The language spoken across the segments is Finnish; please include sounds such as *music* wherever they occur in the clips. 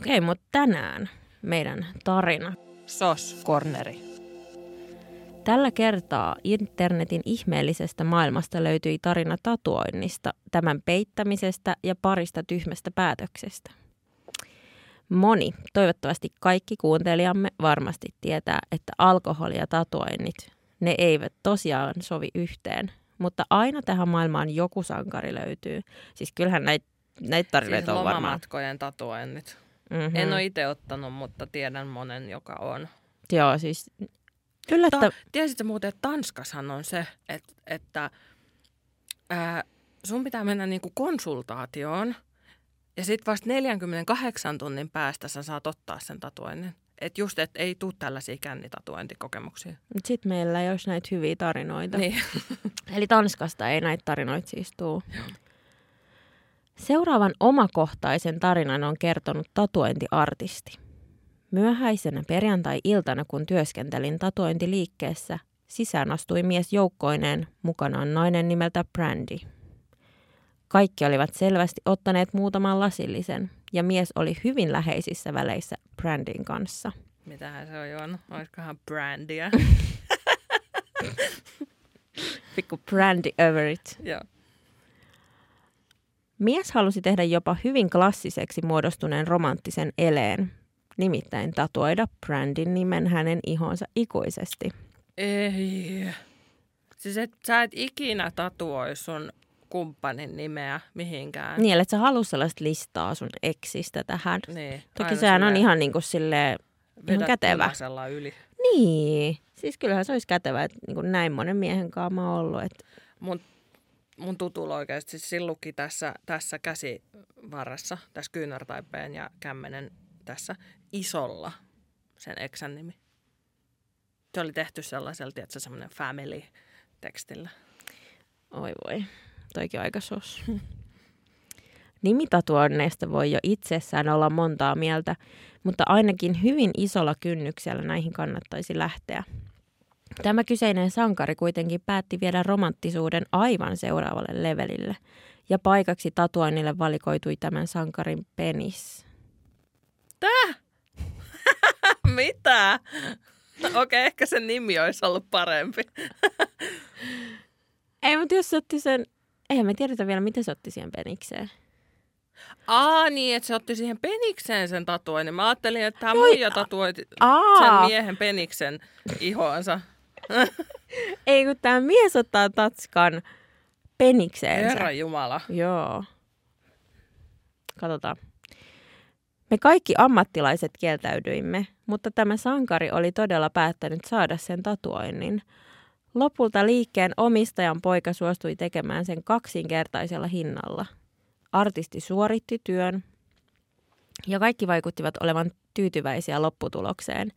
Okei, mutta tänään meidän tarina. Sos, corneri. Tällä kertaa internetin ihmeellisestä maailmasta löytyi tarina tatuoinnista, tämän peittämisestä ja parista tyhmästä päätöksestä. Moni, toivottavasti kaikki kuuntelijamme varmasti tietää, että alkoholi ja tatuoinnit, ne eivät tosiaan sovi yhteen. Mutta aina tähän maailmaan joku sankari löytyy. Siis kyllähän näitä näit tarinoita Siis on varmaan. tatuoinnit. Mm-hmm. En ole itse ottanut, mutta tiedän monen, joka on. Joo, siis yllättä... Ta- tiesitkö muuten, että Tanskassahan on se, että, että ää, sun pitää mennä niinku konsultaatioon ja sitten vasta 48 tunnin päästä sä saat ottaa sen tatuoinnin. Että just, että ei tule tällaisia kännitatuointikokemuksia. Sitten meillä ei olisi näitä hyviä tarinoita. Niin. *laughs* Eli Tanskasta ei näitä tarinoita siis tuu. Seuraavan omakohtaisen tarinan on kertonut tatuointiartisti. Myöhäisenä perjantai-iltana, kun työskentelin tatuointiliikkeessä, sisään astui mies joukkoineen, mukanaan nainen nimeltä Brandy. Kaikki olivat selvästi ottaneet muutaman lasillisen, ja mies oli hyvin läheisissä väleissä Brandin kanssa. Mitähän se on juonut? Olisikohan brandia? *laughs* Pikku Brandy over it. Joo. Mies halusi tehdä jopa hyvin klassiseksi muodostuneen romanttisen eleen, nimittäin tatuoida Brandin nimen hänen ihonsa ikuisesti. Ei. Siis et, sä et ikinä tatuoi sun kumppanin nimeä mihinkään. Niin, että sä halus sellaista listaa sun eksistä tähän. Niin. Toki sehän on ihan niin kuin silleen, ihan vedät kätevä. yli. Niin, siis kyllähän se olisi kätevä, että niin kuin näin monen miehen kanssa mä oon ollut. Että Mun, mun tutulla oikeasti siis sillukin tässä, tässä käsivarressa, tässä kyynärtaipeen ja kämmenen tässä isolla sen eksän nimi. Se oli tehty sellaisella, tiedätkö, semmoinen family-tekstillä. oi voi, toikin aika sos. *laughs* Nimitatuoinneista voi jo itsessään olla montaa mieltä, mutta ainakin hyvin isolla kynnyksellä näihin kannattaisi lähteä. Tämä kyseinen sankari kuitenkin päätti viedä romanttisuuden aivan seuraavalle levelille, ja paikaksi tatuoinnille valikoitui tämän sankarin penis. *laughs* Mitä? Okei, okay, ehkä sen nimi olisi ollut parempi. *laughs* Ei, mutta jos se otti sen, eihän me tiedetä vielä, miten se otti siihen penikseen. Aa, niin, että se otti siihen penikseen sen tatuoinnin. Mä ajattelin, että tämä muija tatuoi sen miehen peniksen ihoansa. *laughs* ei kun tämä mies ottaa tatskan penikseensä. Herra Jumala. Joo. Katsotaan. Me kaikki ammattilaiset kieltäydyimme, mutta tämä sankari oli todella päättänyt saada sen tatuoinnin. Lopulta liikkeen omistajan poika suostui tekemään sen kaksinkertaisella hinnalla. Artisti suoritti työn ja kaikki vaikuttivat olevan tyytyväisiä lopputulokseen.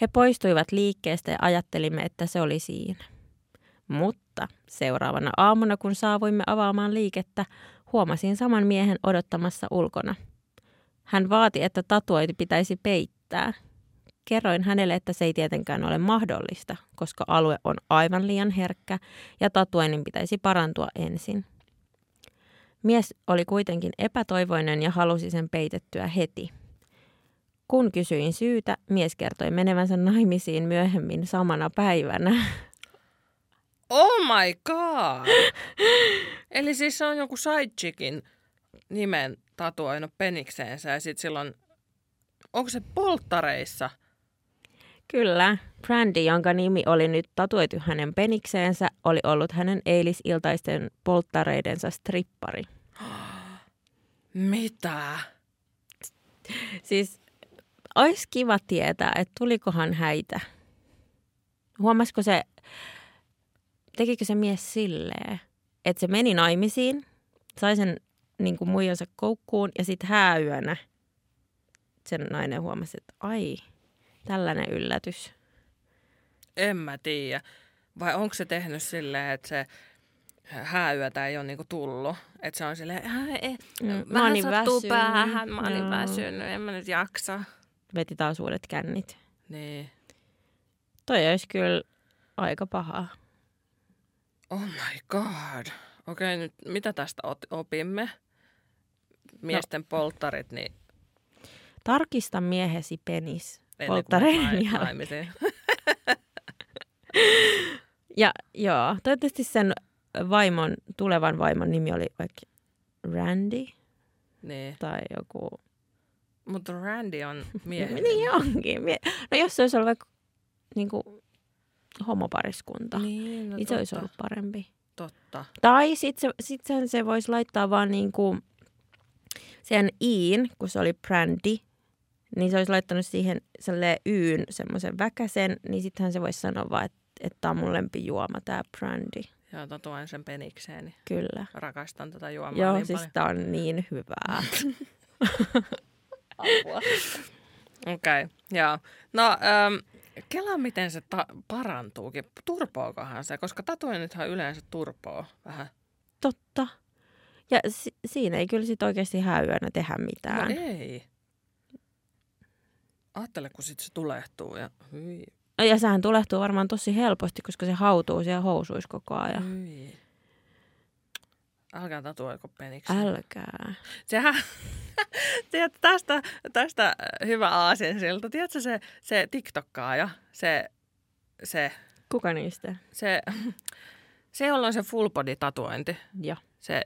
He poistuivat liikkeestä ja ajattelimme, että se oli siinä. Mutta seuraavana aamuna, kun saavuimme avaamaan liikettä, huomasin saman miehen odottamassa ulkona. Hän vaati, että tatuointi pitäisi peittää. Kerroin hänelle, että se ei tietenkään ole mahdollista, koska alue on aivan liian herkkä ja tatuoinnin pitäisi parantua ensin. Mies oli kuitenkin epätoivoinen ja halusi sen peitettyä heti. Kun kysyin syytä, mies kertoi menevänsä naimisiin myöhemmin samana päivänä. Oh my god! Eli siis se on joku sidechickin nimen tatuoinut penikseensä ja sitten silloin, onko se polttareissa? Kyllä, Brandy, jonka nimi oli nyt tatuoitu hänen penikseensä, oli ollut hänen eilisiltaisten polttareidensa strippari. Mitä? Siis olisi kiva tietää, että tulikohan häitä. Huomasiko se, tekikö se mies silleen, että se meni naimisiin, sai sen niin kuin muijansa koukkuun ja sitten hääyönä sen nainen huomasi, että ai, tällainen yllätys. En mä tiedä. Vai onko se tehnyt silleen, että se hääyötä ei ole niinku tullut? Että se on silleen, "Ää, ei, Mm, mä vähän olin sattuu väsynyt." päähän, mä olin Joo. väsynyt, en mä nyt jaksa. Veti taas uudet kännit. Niin. Toi olisi kyllä aika paha. Oh my god. Okei, nyt mitä tästä opimme? Miesten no. polttarit, niin Tarkista miehesi penis polttareiden jälkeen. *laughs* Ja joo, toivottavasti sen vaimon, tulevan vaimon nimi oli vaikka Randy niin. tai joku. Mutta Randy on *laughs* miehen Niin onkin. Mie- No jos se olisi ollut vaikka niin kuin, homopariskunta, niin, no niin se olisi ollut parempi. totta. Tai sitten se, sit sen se voisi laittaa vaan niin kuin sen iin, kun se oli brandy, niin se olisi laittanut siihen sellainen yyn semmoisen väkäsen, niin sittenhän se voisi sanoa vaan, että että tämä on mun lempijuoma, tämä brandy. Ja tatuoin sen penikseeni. Kyllä. Rakastan tätä juomaa Joo, niin siis paljon. tää on niin hyvää. *laughs* Apua. Okei, okay, joo. No, ähm, kela miten se ta- parantuukin. Turpookohan se? Koska tatuoinnithan yleensä turpoo vähän. Totta. Ja si- siinä ei kyllä sit oikeasti häyönä tehdä mitään. No ei. Ajattele, kun sit se tulehtuu ja hyi, No, ja sehän tulehtuu varmaan tosi helposti, koska se hautuu siellä housuissa koko ajan. hyi. Älkää tatuoiko peniksi. Älkää. Sehän, tiedät, tästä, tästä hyvä aasinsilta. Tiedätkö se, se TikTokkaaja, se, se, Kuka niistä? se, se, jolla on se full body tatuointi, Joo. se,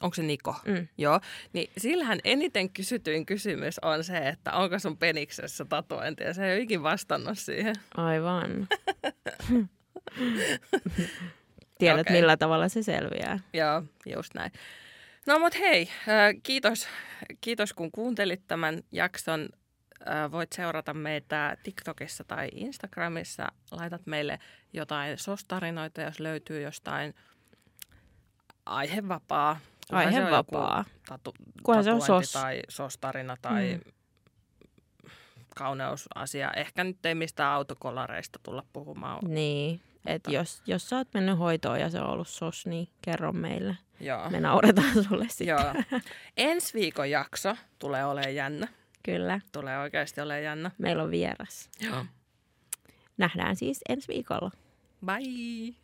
onko se Niko? Mm. Joo, niin sillähän eniten kysytyin kysymys on se, että onko sun peniksessä tatuointi, ja se ei ole ikin vastannut siihen. Aivan. *laughs* Tiedät, Okei. millä tavalla se selviää. Joo, just näin. No mut hei, äh, kiitos, kiitos kun kuuntelit tämän jakson. Äh, Voit seurata meitä TikTokissa tai Instagramissa. Laitat meille jotain sostarinoita, jos löytyy jostain aihevapaa. Kunhan Aihevapaa. Tatu, Kunhan se on sos. Tai sostarina tai mm. kauneusasia. Ehkä nyt ei mistään autokolareista tulla puhumaan. Niin. Et Mutta- jos, jos sä oot mennyt hoitoon ja se on ollut sos, niin kerro meille. Joo. Me nauretaan *laughs* sulle sitten. Joo. Ensi viikon jakso tulee olemaan jännä. Kyllä. Tulee oikeasti olemaan jännä. Meillä on vieras. Joo. Nähdään siis ensi viikolla. Bye!